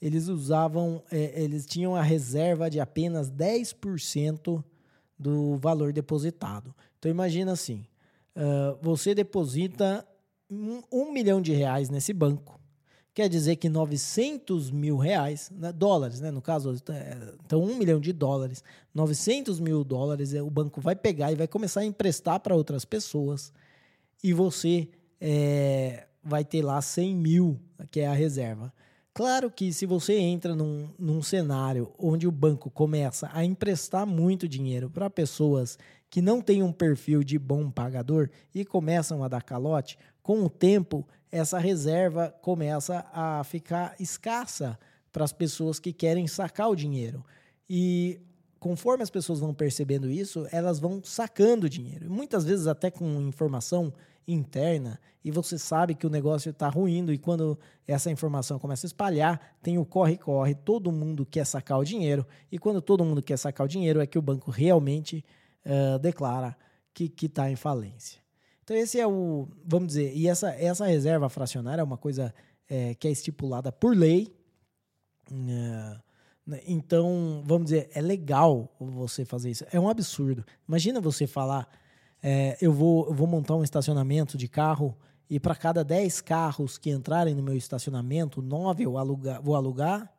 eles usavam, é, eles tinham a reserva de apenas 10% do valor depositado. Então imagina assim, uh, você deposita um, um, milhão de reais nesse banco, quer dizer que 900 mil reais, né, dólares, né, no caso, é, então um milhão de dólares, 900 mil dólares, é, o banco vai pegar e vai começar a emprestar para outras pessoas e você é, vai ter lá 100 mil, que é a reserva. Claro que se você entra num, num cenário onde o banco começa a emprestar muito dinheiro para pessoas que não têm um perfil de bom pagador e começam a dar calote, com o tempo essa reserva começa a ficar escassa para as pessoas que querem sacar o dinheiro. E conforme as pessoas vão percebendo isso, elas vão sacando dinheiro. Muitas vezes até com informação interna e você sabe que o negócio está ruindo e quando essa informação começa a espalhar, tem o corre-corre, todo mundo quer sacar o dinheiro e quando todo mundo quer sacar o dinheiro é que o banco realmente uh, declara que está em falência. Então esse é o, vamos dizer, e essa, essa reserva fracionária é uma coisa é, que é estipulada por lei, uh, então, vamos dizer, é legal você fazer isso. É um absurdo. Imagina você falar, é, eu, vou, eu vou montar um estacionamento de carro e para cada 10 carros que entrarem no meu estacionamento, 9 eu vou alugar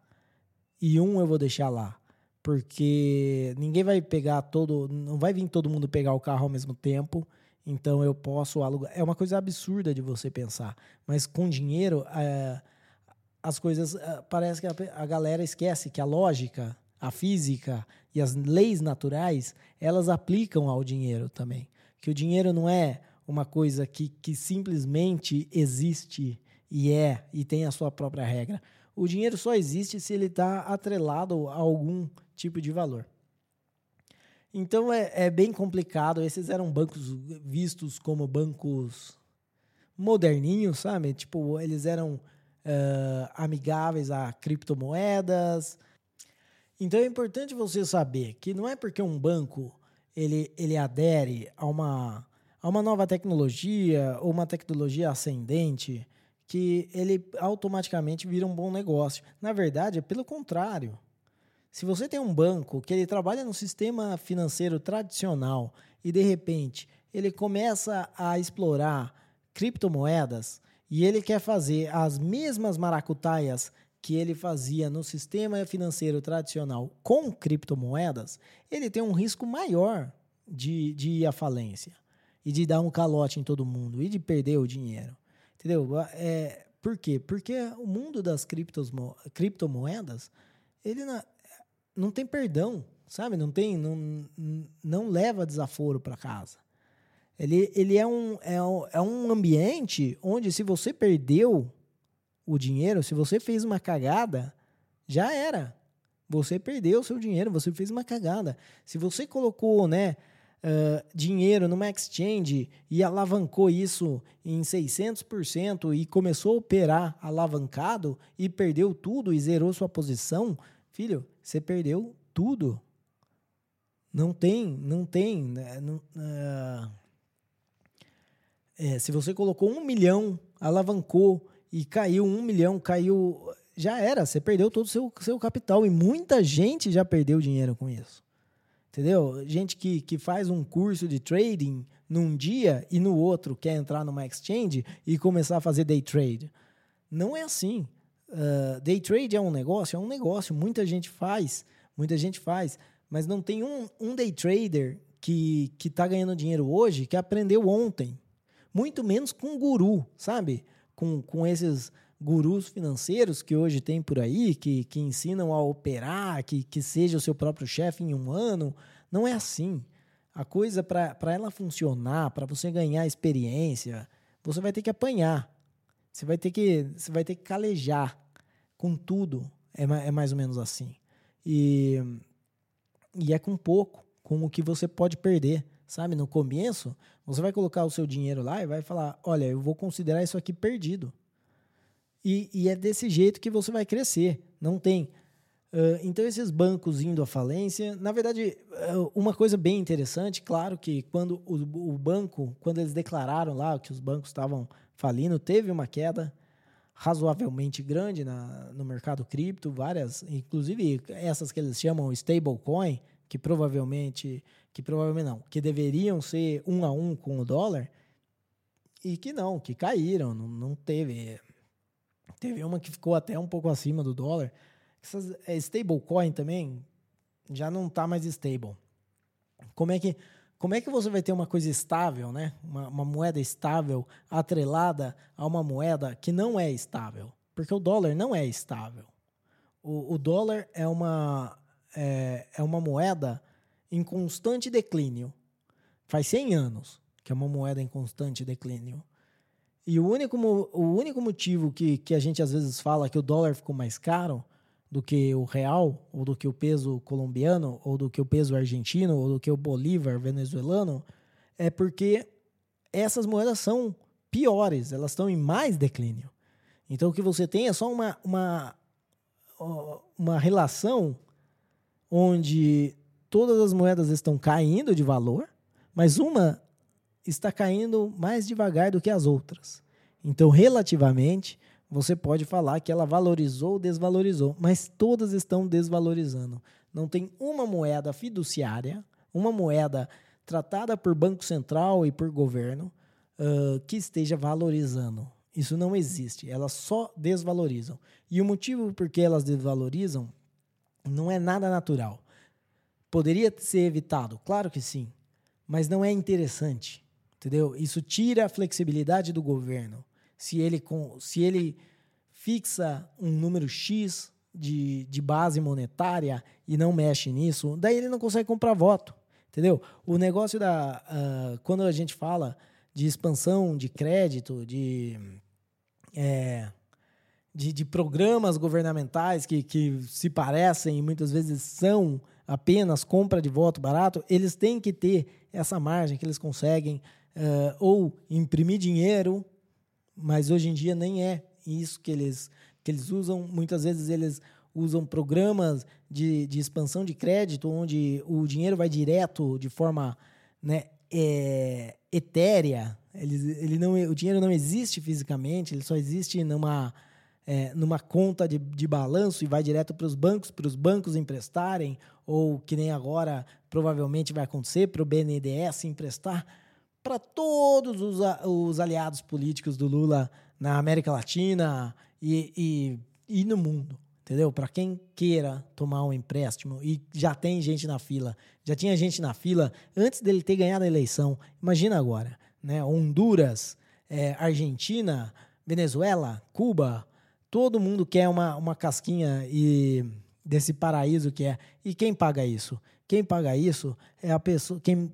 e um eu vou deixar lá. Porque ninguém vai pegar todo. Não vai vir todo mundo pegar o carro ao mesmo tempo. Então eu posso alugar. É uma coisa absurda de você pensar. Mas com dinheiro, é, as coisas. É, parece que a, a galera esquece que a lógica, a física e as leis naturais, elas aplicam ao dinheiro também que o dinheiro não é uma coisa que, que simplesmente existe e é e tem a sua própria regra. O dinheiro só existe se ele está atrelado a algum tipo de valor. Então é, é, bem complicado. Esses eram bancos vistos como bancos moderninhos, sabe? Tipo, eles eram uh, amigáveis a criptomoedas. Então é importante você saber que não é porque um banco ele, ele adere a uma, a uma nova tecnologia ou uma tecnologia ascendente que ele automaticamente vira um bom negócio. Na verdade, é pelo contrário. Se você tem um banco que ele trabalha no sistema financeiro tradicional e de repente ele começa a explorar criptomoedas e ele quer fazer as mesmas maracutaias que ele fazia no sistema financeiro tradicional com criptomoedas, ele tem um risco maior de, de ir à falência e de dar um calote em todo mundo e de perder o dinheiro. Entendeu? É, por quê? Porque o mundo das criptomoedas, ele não, não tem perdão, sabe? Não tem, não, não leva desaforo para casa. Ele, ele é, um, é, um, é um ambiente onde se você perdeu o dinheiro, se você fez uma cagada, já era. Você perdeu o seu dinheiro, você fez uma cagada. Se você colocou, né, uh, dinheiro numa exchange e alavancou isso em 600% e começou a operar alavancado e perdeu tudo e zerou sua posição, filho, você perdeu tudo. Não tem, não tem. Né, não, uh, é, se você colocou um milhão, alavancou e caiu um milhão, caiu. Já era, você perdeu todo o seu, seu capital. E muita gente já perdeu dinheiro com isso. Entendeu? Gente que, que faz um curso de trading num dia e no outro quer entrar numa exchange e começar a fazer day trade. Não é assim. Uh, day trade é um negócio? É um negócio. Muita gente faz. Muita gente faz. Mas não tem um, um day trader que está ganhando dinheiro hoje que aprendeu ontem. Muito menos com um guru, sabe? Com, com esses gurus financeiros que hoje tem por aí, que, que ensinam a operar, que, que seja o seu próprio chefe em um ano. Não é assim. A coisa, para ela funcionar, para você ganhar experiência, você vai ter que apanhar. Você vai ter que, você vai ter que calejar com tudo. É, é mais ou menos assim. E, e é com pouco, com o que você pode perder. Sabe, no começo, você vai colocar o seu dinheiro lá e vai falar: olha, eu vou considerar isso aqui perdido. E, e é desse jeito que você vai crescer. Não tem. Uh, então, esses bancos indo à falência, na verdade, uh, uma coisa bem interessante, claro que quando o, o, banco, quando eles declararam lá que os bancos estavam falindo, teve uma queda razoavelmente grande na, no mercado cripto, várias, inclusive essas que eles chamam stablecoin, que provavelmente, que provavelmente não, que deveriam ser um a um com o dólar, e que não, que caíram, não, não teve Teve uma que ficou até um pouco acima do dólar. Essas é, stablecoin também já não está mais stable. Como é que como é que você vai ter uma coisa estável, né? Uma, uma, moeda estável atrelada a uma moeda que não é estável? Porque o dólar não é estável. O, o dólar é uma, é, é uma moeda em constante declínio. Faz 100 anos que é uma moeda em constante declínio. E o único, o único motivo que, que a gente às vezes fala que o dólar ficou mais caro do que o real, ou do que o peso colombiano, ou do que o peso argentino, ou do que o bolívar venezuelano, é porque essas moedas são piores, elas estão em mais declínio. Então o que você tem é só uma, uma, uma relação onde todas as moedas estão caindo de valor, mas uma está caindo mais devagar do que as outras. Então, relativamente, você pode falar que ela valorizou ou desvalorizou, mas todas estão desvalorizando. Não tem uma moeda fiduciária, uma moeda tratada por Banco Central e por governo uh, que esteja valorizando. Isso não existe. Elas só desvalorizam. E o motivo por que elas desvalorizam não é nada natural. Poderia ser evitado? Claro que sim. Mas não é interessante. Entendeu? Isso tira a flexibilidade do governo. Se ele, com, se ele fixa um número X de, de base monetária e não mexe nisso, daí ele não consegue comprar voto. Entendeu? O negócio da. Uh, quando a gente fala de expansão de crédito, de. É, de, de, programas governamentais que, que se parecem e muitas vezes são apenas compra de voto barato, eles têm que ter essa margem que eles conseguem uh, ou imprimir dinheiro, mas hoje em dia nem é isso que eles, que eles usam. Muitas vezes eles usam programas de, de expansão de crédito, onde o dinheiro vai direto de forma né, é, etérea. Ele, ele não, o dinheiro não existe fisicamente, ele só existe numa, é, numa conta de, de balanço e vai direto para os bancos, para os bancos emprestarem, ou que nem agora provavelmente vai acontecer, para o BNDES emprestar para todos os, os, aliados políticos do Lula na América Latina e, e, e no mundo, entendeu? Para quem queira tomar um empréstimo e já tem gente na fila, já tinha gente na fila antes dele ter ganhado a eleição. Imagina agora, né? Honduras, é, Argentina, Venezuela, Cuba, todo mundo quer uma, uma casquinha e desse paraíso que é. E quem paga isso? Quem paga isso é a pessoa, quem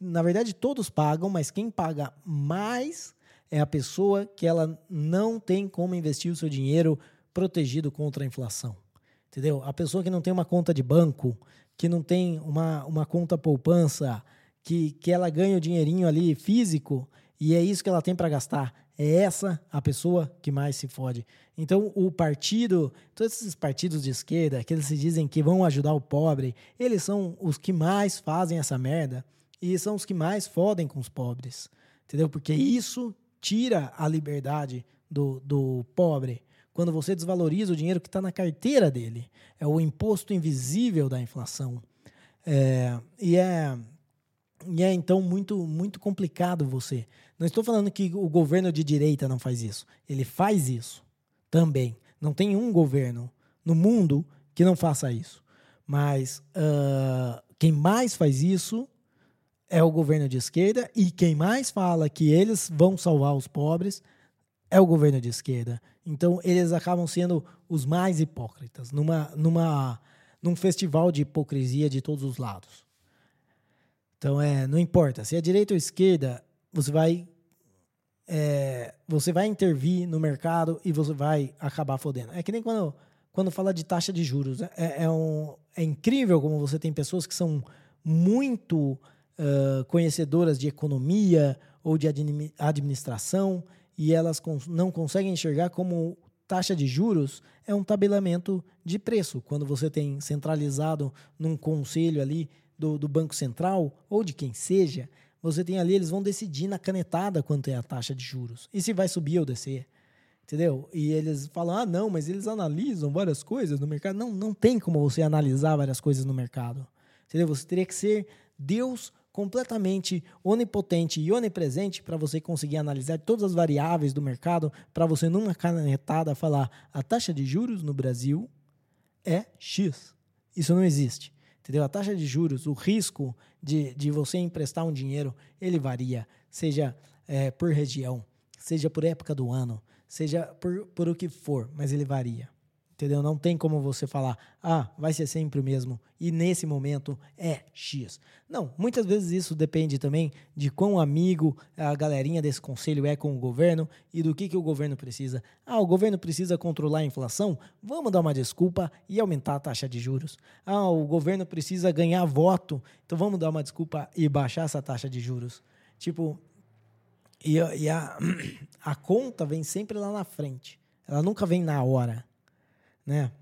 na verdade todos pagam, mas quem paga mais é a pessoa que ela não tem como investir o seu dinheiro protegido contra a inflação. Entendeu? A pessoa que não tem uma conta de banco, que não tem uma, uma conta poupança, que, que ela ganha o dinheirinho ali físico e é isso que ela tem para gastar. É essa a pessoa que mais se fode. Então, o partido, todos esses partidos de esquerda, que eles se dizem que vão ajudar o pobre, eles são os que mais fazem essa merda e são os que mais fodem com os pobres, entendeu? Porque isso tira a liberdade do, do pobre quando você desvaloriza o dinheiro que está na carteira dele. É o imposto invisível da inflação. É, e, é, e é então muito, muito complicado você. Não estou falando que o governo de direita não faz isso. Ele faz isso também. Não tem um governo no mundo que não faça isso. Mas uh, quem mais faz isso é o governo de esquerda e quem mais fala que eles vão salvar os pobres é o governo de esquerda. Então eles acabam sendo os mais hipócritas numa, numa, num festival de hipocrisia de todos os lados. Então, é, não importa. Se é direita ou esquerda, você vai é, você vai intervir no mercado e você vai acabar fodendo. É que nem quando, quando fala de taxa de juros. É, é, um, é incrível como você tem pessoas que são muito uh, conhecedoras de economia ou de administração e elas cons não conseguem enxergar como taxa de juros é um tabelamento de preço. Quando você tem centralizado num conselho ali do, do Banco Central ou de quem seja, você tem ali, eles vão decidir na canetada quanto é a taxa de juros. E se vai subir ou descer. Entendeu? E eles falam: ah, não, mas eles analisam várias coisas no mercado. Não, não tem como você analisar várias coisas no mercado. Entendeu? Você teria que ser Deus completamente onipotente e onipresente para você conseguir analisar todas as variáveis do mercado, para você, numa canetada, falar: a taxa de juros no Brasil é X. Isso não existe. Entendeu? A taxa de juros, o risco de, de você emprestar um dinheiro, ele varia, seja é, por região, seja por época do ano, seja por, por o que for, mas ele varia. Entendeu? Não tem como você falar, ah, vai ser sempre o mesmo e nesse momento é X. Não, muitas vezes isso depende também de quão amigo a galerinha desse conselho é com o governo e do que, que o governo precisa. Ah, o governo precisa controlar a inflação? Vamos dar uma desculpa e aumentar a taxa de juros. Ah, o governo precisa ganhar voto, então vamos dar uma desculpa e baixar essa taxa de juros. Tipo, e, e a, a conta vem sempre lá na frente. Ela nunca vem na hora né?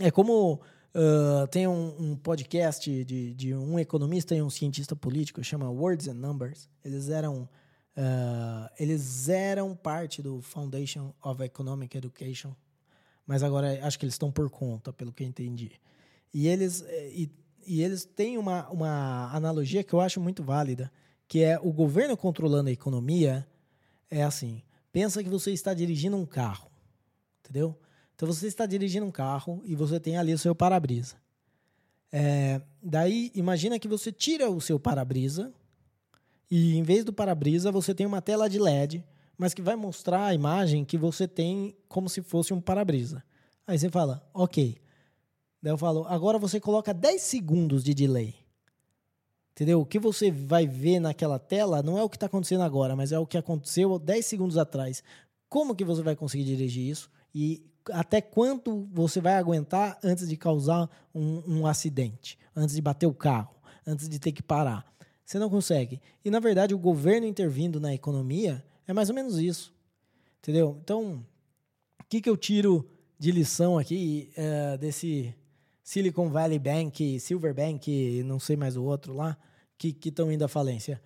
É como uh, tem um, um podcast de, de, um economista e um cientista político chama Words and Numbers. Eles eram uh, eles eram parte do Foundation of Economic Education, mas agora acho que eles estão por conta, pelo que eu entendi. E eles e, e eles têm uma, uma analogia que eu acho muito válida, que é o governo controlando a economia é assim. Pensa que você está dirigindo um carro, entendeu? Então você está dirigindo um carro e você tem ali o seu para-brisa. É, daí, imagina que você tira o seu para-brisa e em vez do para-brisa você tem uma tela de LED, mas que vai mostrar a imagem que você tem como se fosse um para-brisa. Aí você fala, ok. Daí eu falo, agora você coloca 10 segundos de delay. Entendeu? O que você vai ver naquela tela não é o que está acontecendo agora, mas é o que aconteceu 10 segundos atrás. Como que você vai conseguir dirigir isso? E até quanto você vai aguentar antes de causar um, um, acidente, antes de bater o carro, antes de ter que parar. Você não consegue. E, na verdade, o governo intervindo na economia é mais ou menos isso. Entendeu? Então, o que, que eu tiro de lição aqui uh, desse Silicon Valley Bank, Silver Bank, não sei mais o outro lá, que estão indo à falência?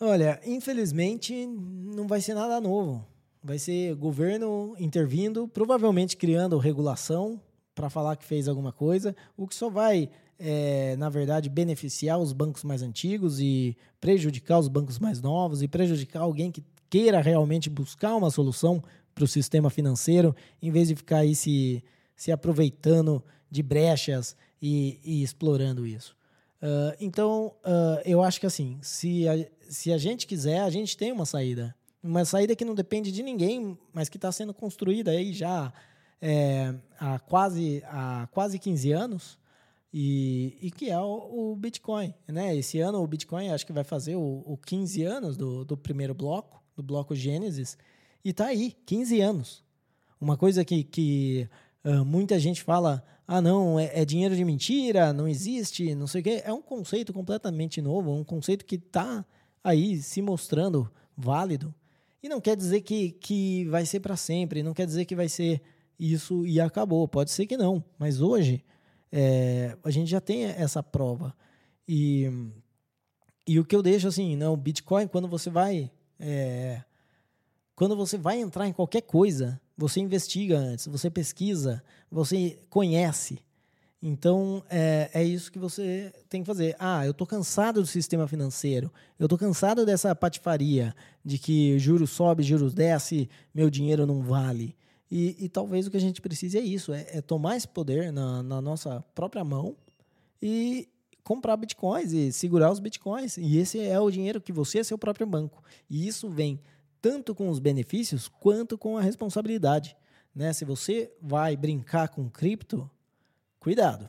Olha, infelizmente, não vai ser nada novo. Vai ser governo intervindo, provavelmente criando regulação para falar que fez alguma coisa, o que só vai, é, na verdade, beneficiar os bancos mais antigos e prejudicar os bancos mais novos e prejudicar alguém que queira realmente buscar uma solução para o sistema financeiro, em vez de ficar aí se, se aproveitando de brechas e, e explorando isso. Uh, então, uh, eu acho que assim, se a, se a gente quiser, a gente tem uma saída uma saída que não depende de ninguém, mas que está sendo construída aí já é, há, quase, há quase 15 anos, e, e que é o, o, Bitcoin. Né? Esse ano o Bitcoin acho que vai fazer o, o 15 anos do, do primeiro bloco, do bloco Gênesis, e está aí, 15 anos. Uma coisa que, que uh, muita gente fala, ah não, é, é, dinheiro de mentira, não existe, não sei o quê. É um conceito completamente novo, um conceito que está aí se mostrando válido. E não quer dizer que, que vai ser para sempre, não quer dizer que vai ser isso e acabou. Pode ser que não, mas hoje é, a gente já tem essa prova. E, e o que eu deixo assim, não, Bitcoin, quando você vai. É, quando você vai entrar em qualquer coisa, você investiga antes, você pesquisa, você conhece. Então, é, é isso que você tem que fazer. Ah, eu estou cansado do sistema financeiro, eu estou cansado dessa patifaria de que juros sobe, juros desce, meu dinheiro não vale. E, e talvez o que a gente precise é isso, é, é tomar esse poder na, na, nossa própria mão e comprar bitcoins e segurar os bitcoins. E esse é o dinheiro que você é seu próprio banco. E isso vem tanto com os benefícios quanto com a responsabilidade. Né? Se você vai brincar com cripto, cuidado.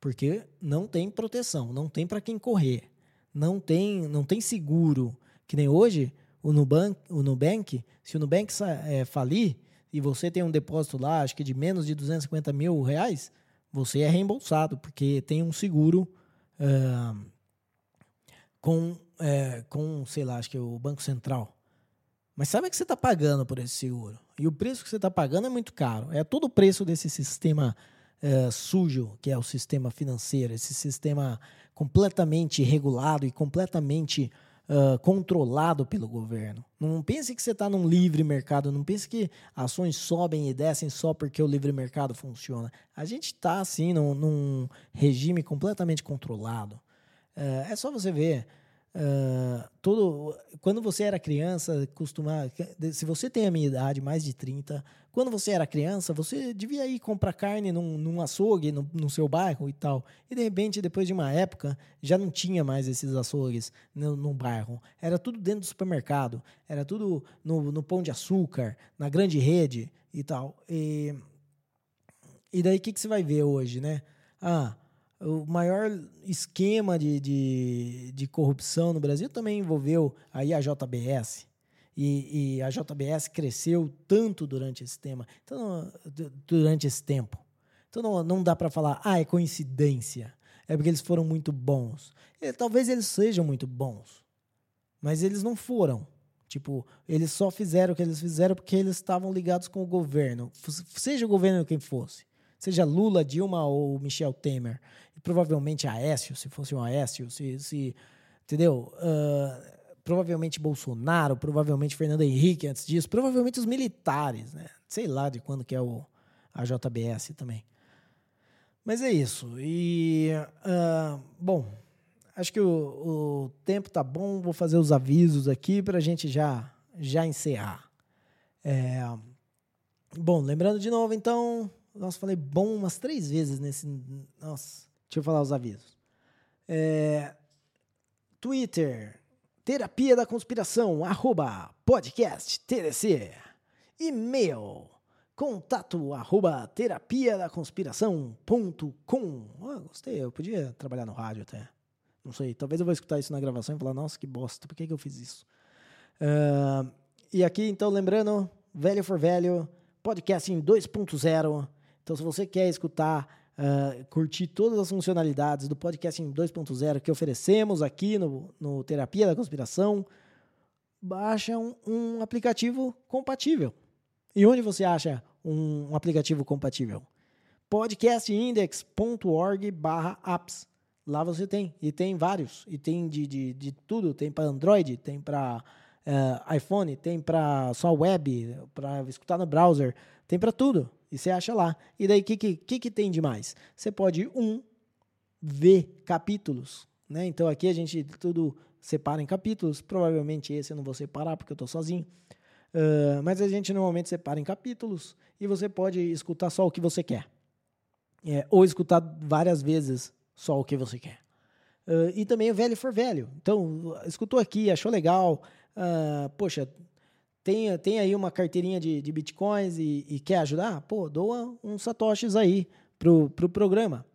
porque não tem proteção, não tem para quem correr, não tem, não tem seguro. Que nem hoje, o Nubank, o Nubank se o Nubank é, falir e você tem um depósito lá, acho que de menos de 250 mil reais, você é reembolsado, porque tem um seguro uh, com, é, com, sei lá, acho que é o Banco Central. Mas sabe que você está pagando por esse seguro? E o preço que você está pagando é muito caro. É todo o preço desse sistema é, sujo, que é o sistema financeiro, esse sistema completamente regulado e completamente uh, controlado pelo governo. Não pense que você está num livre mercado, não pense que ações sobem e descem só porque o livre mercado funciona. A gente está, assim, num, num, regime completamente controlado. Uh, é só você ver. Uh, todo, quando você era criança, costumava. Se você tem a minha idade, mais de 30, quando você era criança, você devia ir comprar carne num, num açougue no, no, seu bairro e tal. E de repente, depois de uma época, já não tinha mais esses açougues no, no bairro. Era tudo dentro do supermercado, era tudo no, no pão de açúcar, na grande rede e tal. E, e daí o que, que você vai ver hoje, né? Ah, o maior esquema de, de, de, corrupção no Brasil também envolveu aí a JBS. E, e, a JBS cresceu tanto durante esse tema, então, durante esse tempo. Então não, não dá para falar, ah, é coincidência. É porque eles foram muito bons. E, talvez eles sejam muito bons, mas eles não foram. Tipo, eles só fizeram o que eles fizeram porque eles estavam ligados com o governo, seja o governo quem fosse seja Lula, Dilma ou Michel Temer, e provavelmente Aécio, se fosse um Aécio, se, se entendeu? Uh, provavelmente Bolsonaro, provavelmente Fernando Henrique antes disso, provavelmente os militares, né? Sei lá de quando que é o a JBS também. Mas é isso. E uh, bom, acho que o, o, tempo tá bom. Vou fazer os avisos aqui para a gente já já encerrar. É, bom, lembrando de novo, então nossa, falei bom umas três vezes nesse. Nossa, deixa eu falar os avisos. É, Twitter, Terapia da Conspiração, arroba podcast TDC. E-mail, contato arroba terapia da. Oh, gostei, eu podia trabalhar no rádio até. Não sei, talvez eu vou escutar isso na gravação e falar, nossa, que bosta, por que, que eu fiz isso? Uh, e aqui, então, lembrando, Velho for Velho, podcasting 2.0 então, se você quer escutar, uh, curtir todas as funcionalidades do podcast 2.0 que oferecemos aqui no, no Terapia da Conspiração, baixa um, um aplicativo compatível. E onde você acha um, um aplicativo compatível? podcastindex.org barra apps. Lá você tem, e tem vários, e tem de, de, de tudo, tem para Android, tem para uh, eh, iPhone, tem para só web, para escutar no browser, tem para tudo. E você acha lá. E daí, o que, que, que tem de mais? Você pode, um, ver capítulos. Né? Então, aqui a gente tudo separa em capítulos. Provavelmente esse eu não vou separar, porque eu estou sozinho. Uh, mas a gente normalmente separa em capítulos. E você pode escutar só o que você quer. É, ou escutar várias vezes só o que você quer. Uh, e também o velho for velho. Então, escutou aqui, achou legal. Uh, poxa, tem, tem aí uma carteirinha de, de bitcoins e, e, quer ajudar, pô, doa uns satoshis aí pro, pro programa.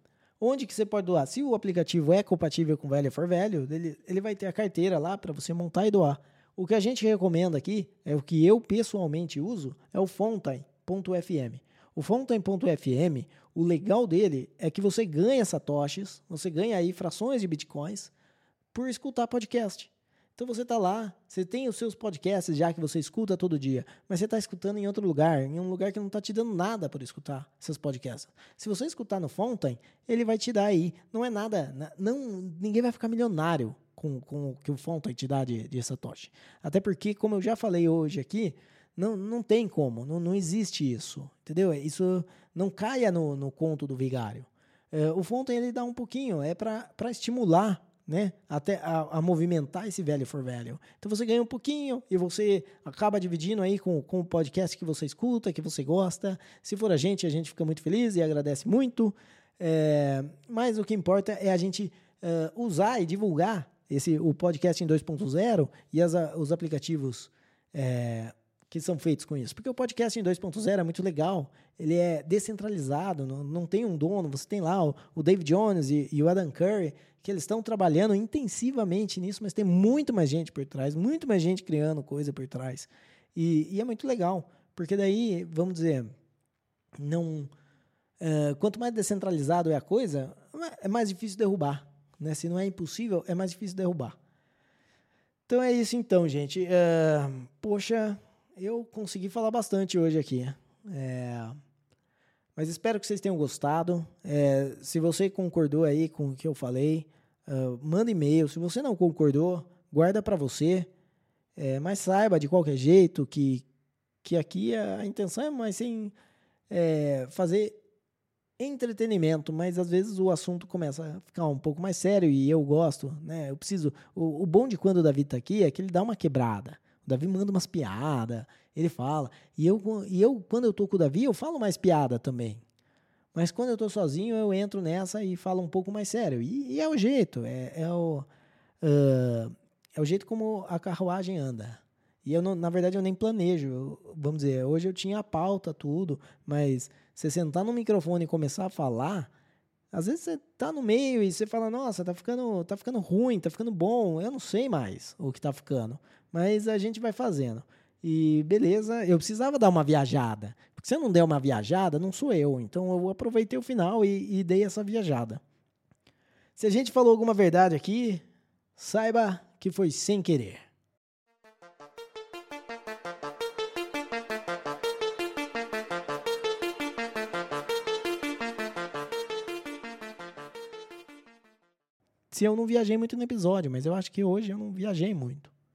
Onde que você pode doar? Se o aplicativo é compatível com Velho for Velho, ele, ele vai ter a carteira lá para você montar e doar. O que a gente recomenda aqui, é o que eu pessoalmente uso, é o Fountain.fm. O Fountain.fm, o legal dele é que você ganha satoshis, você ganha aí frações de bitcoins por escutar podcast. Então você está lá, você tem os seus podcasts já que você escuta todo dia, mas você está escutando em outro lugar, em um lugar que não está te dando nada por escutar seus podcasts. Se você escutar no Fountain, ele vai te dar aí. Não é nada, não, ninguém vai ficar milionário com, com o que o Fountain te dá de, de Satoshi. Até porque, como eu já falei hoje aqui, não, não tem como, não, não existe isso, entendeu? Isso não caia no, no conto do vigário. É, o Fountain ele dá um pouquinho, é para estimular né? Até a, a, movimentar esse velho for velho. Então você ganha um pouquinho e você acaba dividindo aí com, com o podcast que você escuta, que você gosta. Se for a gente, a gente fica muito feliz e agradece muito. É, mas o que importa é a gente uh, usar e divulgar esse, o podcast em 2.0 e as, os aplicativos é, que são feitos com isso. Porque o podcast em 2.0 é muito legal, ele é descentralizado, não, não tem um dono, você tem lá o, o Dave Jones e, e, o Adam Curry, que eles estão trabalhando intensivamente nisso, mas tem muito mais gente por trás, muito mais gente criando coisa por trás. E, e é muito legal, porque daí, vamos dizer, não. Uh, quanto mais descentralizado é a coisa, é mais difícil derrubar. Né? Se não é impossível, é mais difícil derrubar. Então é isso então, gente. Uh, poxa, eu consegui falar bastante hoje aqui. É, mas espero que vocês tenham gostado. É, se você concordou aí com o que eu falei, uh, manda e-mail. Se você não concordou, guarda para você. É, mas saiba de qualquer jeito que, que aqui a intenção é mais sem é, fazer entretenimento, mas às vezes o assunto começa a ficar um pouco mais sério e eu gosto, né? Eu preciso. O, o bom de quando o Davi tá aqui é que ele dá uma quebrada. Davi manda umas piadas, ele fala. E eu, e eu, quando eu tô com o Davi, eu falo mais piada também. Mas quando eu tô sozinho, eu entro nessa e falo um pouco mais sério. E, e é o jeito, é, é o. Uh, é o jeito como a carruagem anda. E eu, não, na verdade, eu nem planejo. vamos dizer, hoje eu tinha a pauta, tudo, mas você sentar no microfone e começar a falar, às vezes você tá no meio e você fala, nossa, tá ficando, tá ficando ruim, tá ficando bom. Eu não sei mais o que tá ficando. Mas a gente vai fazendo. E beleza, eu precisava dar uma viajada. Porque se eu não der uma viajada, não sou eu. Então eu aproveitei o final e, e dei essa viajada. Se a gente falou alguma verdade aqui, saiba que foi sem querer. Se eu não viajei muito no episódio, mas eu acho que hoje eu não viajei muito.